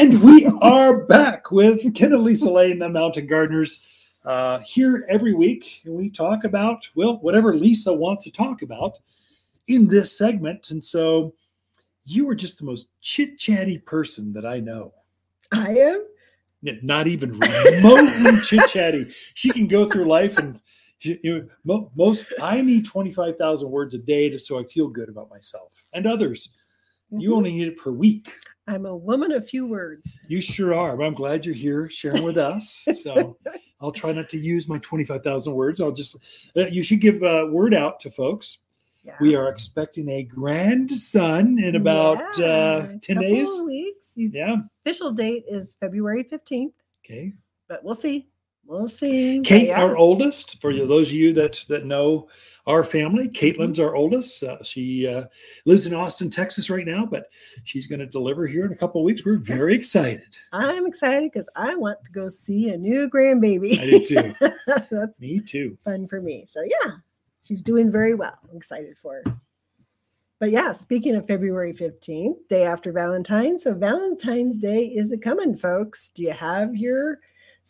And we are back with Ken and Lisa Lain, the Mountain Gardeners, uh, here every week. And we talk about, well, whatever Lisa wants to talk about in this segment. And so you are just the most chit chatty person that I know. I am. Not even remotely chit chatty. She can go through life and you know, most, I need 25,000 words a day to, so I feel good about myself and others. You Mhm. only need it per week. I'm a woman of few words. You sure are. But I'm glad you're here sharing with us. So I'll try not to use my 25,000 words. I'll just, uh, you should give a word out to folks. Yeah. We are expecting a grandson in about Yeah, uh, 10 days. weeks. His Yeah. official date is February 15th, Okay. but we'll see. We'll see. Kate, our oldest, for those of you that that know our family, Mm-hmm. Caitlin's our oldest. Uh, she uh, lives in Austin, Texas right now, but she's going to deliver here in a couple of weeks. We're very excited. I'm excited because I want to go see a new grandbaby. I do too. That's Me too. fun for me. So yeah, she's doing very well. I'm excited for her. But yeah, speaking of February 15th, day after Valentine's. So Valentine's Day is a coming, folks. Do you have your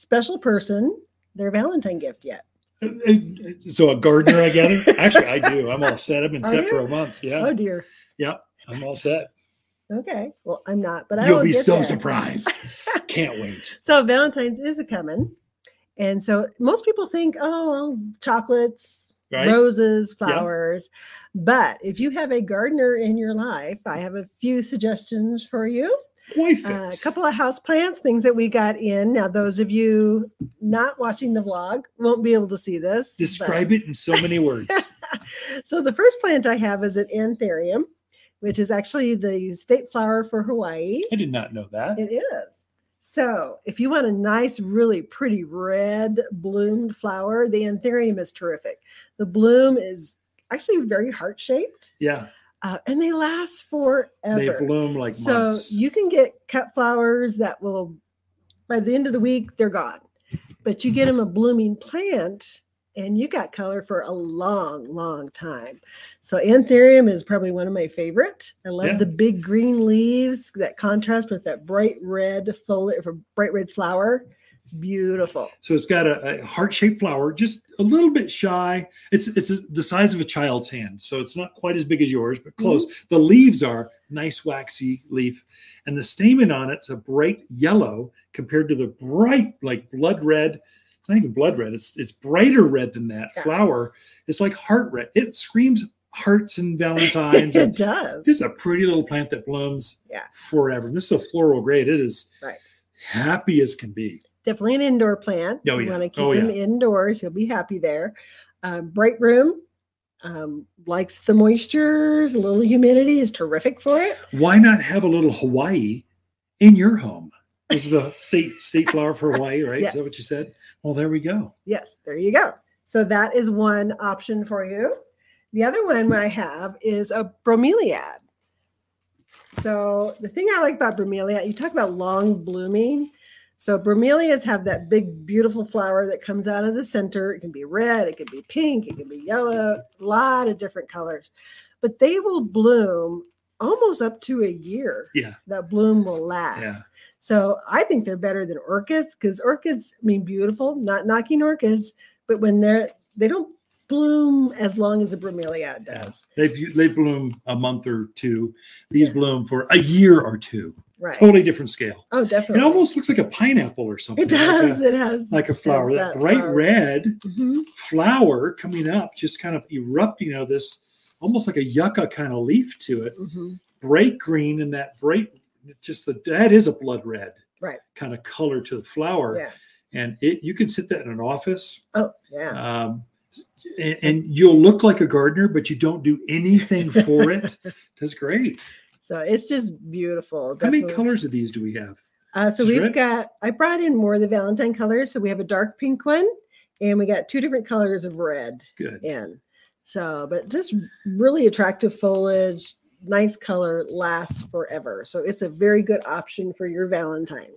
special person their Valentine gift yet? So a gardener, I gather. Actually, I do. I'm all set. I've been Are set you? for a month. Yeah, Oh dear. Yeah, I'm all set. Okay. Well, I'm not, but I You'll will be get so there. surprised. Can't wait. So Valentine's is a coming. And so most people think, oh, well, chocolates, Right? roses, flowers. But if you have a gardener in your life, I have a few suggestions for you. Uh, a couple of house plants, things that we got in. Now, those of you not watching the vlog won't be able to see this. but- Describe it in so many words. so the first plant I have is an anthurium, which is actually the state flower for Hawaii. I did not know that. It is. So, if you want a nice, really pretty red bloomed flower, the anthurium is terrific. The bloom is actually very heart shaped Yeah, uh, and they last forever. they bloom like months. so, months. you can get cut flowers that will, by the end of the week, they're gone. But you get them a blooming plant and you got color for a long, long time. So anthurium is probably one of my favorite. I love Yeah. the big green leaves that contrast with that bright red foliage, bright red flower. It's beautiful. So it's got a, a heart-shaped flower, just a little bit shy. It's it's the size of a child's hand, so it's not quite as big as yours, but mm-hmm. close. The leaves are nice waxy leaf, and the stamen on it's a bright yellow compared to the bright like blood red. It's not even blood red. It's it's brighter red than that Yeah. flower. It's like heart red. It screams hearts and valentines. it and does. just a pretty little plant that blooms Yeah. forever. This is a floral grade. It is Right. happy as can be. Definitely an indoor plant. Oh, you want to keep Oh, them yeah. indoors. You'll be happy there. Um, bright room um, likes the moistures, a little humidity is terrific for it. why not have a little Hawaii in your home? This is the state state flower for Hawaii, right? Is that what you said? Well, there we go. Yes, there you go. So that is one option for you. The other one I have is a bromeliad. So the thing I like about bromeliad, you talk about long blooming. So bromeliads have that big, beautiful flower that comes out of the center. It can be red, it can be pink, it can be yellow, a lot of different colors. But they will bloom almost up to a year. Yeah. That bloom will last. Yeah. So I think they're better than orchids because orchids, I mean, beautiful, not knocking orchids, but when they're they don't bloom as long as a bromeliad Yeah. does. They they bloom a month or two. These bloom for a year or two. Right. Totally different scale. Oh, definitely. It almost looks like a pineapple or something. it does. Like it has like a flower. That, bright flower. red Mhm. flower coming up, just kind of erupting out of this, almost like a yucca kind of leaf to it. Mhm. Bright green and that bright, just the that is a blood red Right. kind of color to the flower. Yeah. and it you can sit that in an office Oh, yeah. um, and, and you'll look like a gardener but you don't do anything for it that's great So it's just beautiful. how many colors of these do we have Uh, so Just we've red? got. I brought in more of the Valentine colors. So we have a dark pink one, and we got two different colors of red. good in. So, but just really attractive foliage, nice color, lasts forever. So it's a very good option for your Valentine.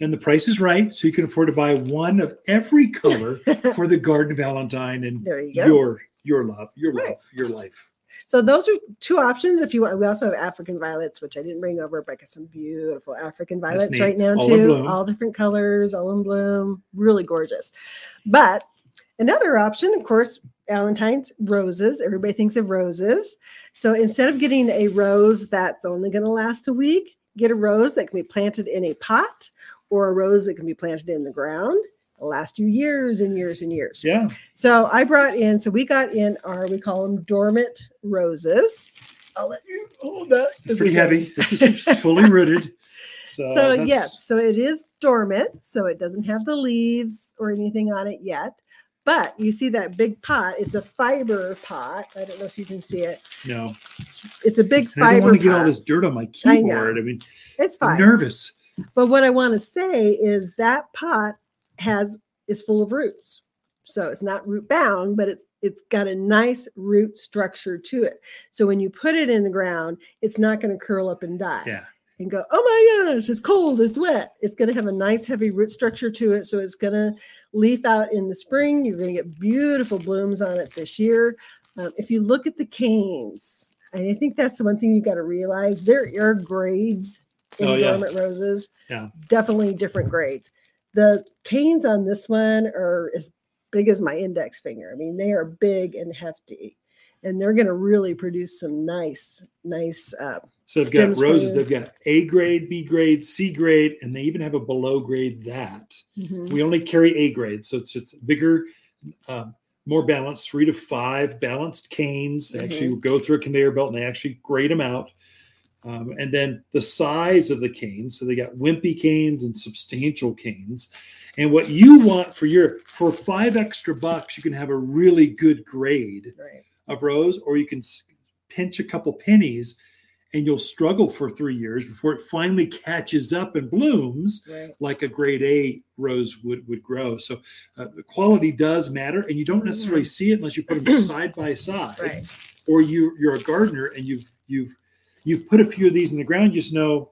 and the price is right so you can afford to buy one of every color for the garden valentine and There you go. your your love your Right. love your life So those are two options. If you want, we also have African violets, which I didn't bring over, but I got some beautiful African violets right now All too. All different colors, all in bloom, really gorgeous. But another option, of course, Valentine's roses. Everybody thinks of roses. So instead of getting a rose that's only going to last a week, get a rose that can be planted in a pot or a rose that can be planted in the ground. It'll last you years and years and years. Yeah. So I brought in, so we got in our, we call them dormant roses. I'll let you hold that. It's 'cause pretty a- heavy. This is fully rooted. So, So that's- yes, so it is dormant, so it doesn't have the leaves or anything on it yet. But you see that big pot, it's a fiber pot. I don't know if you can see it. No. It's a big fiber. I don't want to get all this dirt on my keyboard. I, mean, It's fine. I'm fine. nervous. But what I want to say is that pot has is full of roots. So it's not root bound, but it's it's got a nice root structure to it. So when you put it in the ground, it's not going to curl up and die Yeah. and go, oh my gosh, it's cold, it's wet. It's going to have a nice heavy root structure to it. So it's going to leaf out in the spring. You're going to get beautiful blooms on it this year. Um, if you look at the canes, and I think that's the one thing you've got to realize there are grades in Oh, yeah. dormant roses. Yeah. Definitely different grades. The canes on this one are as big as my index finger. I mean, they are big and hefty. And they're going to really produce some nice, nice uh, So they've got roses. They've got A grade, B grade, C grade, and they even have a below grade that. mhm. We only carry A grade, so it's it's bigger, um, more balanced, three to five balanced canes. They actually Mm-hmm. go through a conveyor belt and they actually grade them out. Um, and then the size of the canes. So they got wimpy canes and substantial canes. And what you want for your for five extra bucks, you can have a really good grade right. of rose, or you can pinch a couple pennies and you'll struggle for three years before it finally catches up and blooms Right. like a grade A rose would would grow. So uh, the quality does matter, and you don't necessarily see it unless you put them side by side. Right. or you you're a gardener and you've you've you've put a few of these in the ground. You just know,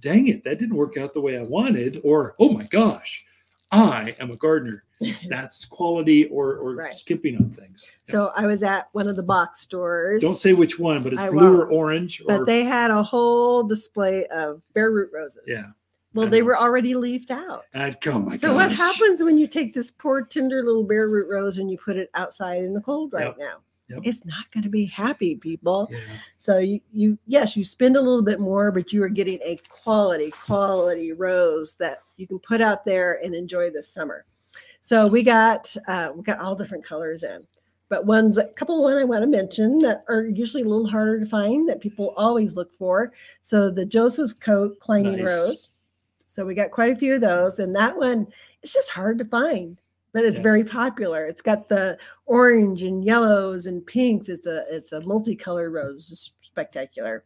dang it, that didn't work out the way I wanted, or oh my gosh, I am a gardener. That's quality or or Right. skipping on things. So I was at one of the box stores. Don't say which one, but it's I blue or orange. but or, they had a whole display of bare root roses. yeah. Well, they were already leafed out. I'd oh my so what happens when you take this poor tender little bare root rose and you put it outside in the cold right Yep. now? Yep. It's not going to be happy, people. Yeah. So you, you, yes, you spend a little bit more, but you are getting a quality, quality rose that you can put out there and enjoy this summer. So we got, uh, we got all different colors in, but ones, a couple of one I want to mention that are usually a little harder to find that people always look for. So the Joseph's Coat Climbing Nice. Rose. So we got quite a few of those, and that one it's just hard to find, but it's Yeah. very popular. It's got the orange and yellows and pinks. It's a it's a multicolored rose, just spectacular.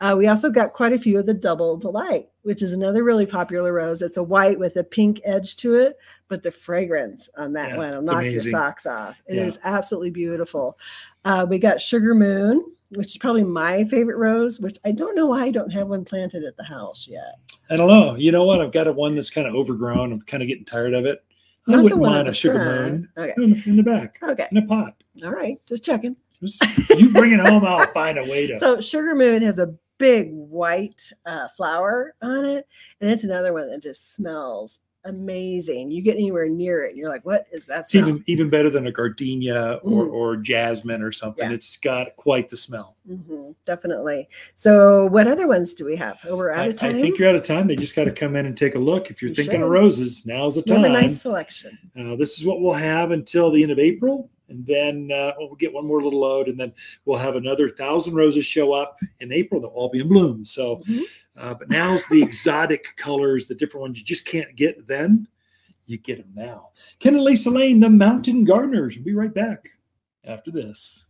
Uh, we also got quite a few of the Double Delight, which is another really popular rose. It's a white with a pink edge to it, but the fragrance on that Yeah, one will knock your socks off. It is Yeah. absolutely beautiful. Uh, we got Sugar Moon, which is probably my favorite rose, which I don't know why I don't have one planted at the house yet. I don't know. You know what? I've got a one that's kind of overgrown. I'm kind of getting tired of it. I Not the wouldn't one at mind the a sugar front. moon Okay. in the, in the back Okay. in a pot. All right. Just checking. Just- you bring it home, I'll find a way to. So Sugar Moon has a big white uh, flower on it, and it's another one that just smells amazing. You get anywhere near it, and you're like, "What is that it's smell?" even even better than a gardenia or, Mm. or jasmine or something. Yeah. It's got quite the smell. Mhm, definitely. So, what other ones do we have? Oh, we're out I, of time. I think you're out of time. They just got to come in and take a look. If you're You thinking should. of roses, now's the we have time. a nice selection. Uh, this is what we'll have until the end of April, and then uh, we'll get one more little load, and then we'll have another thousand roses show up in April. They'll all be in bloom. So, Mhm. uh, but now's the exotic colors, the different ones you just can't get then. You get them now. Ken and Lisa Lain, the Mountain Gardeners. We'll be right back after this.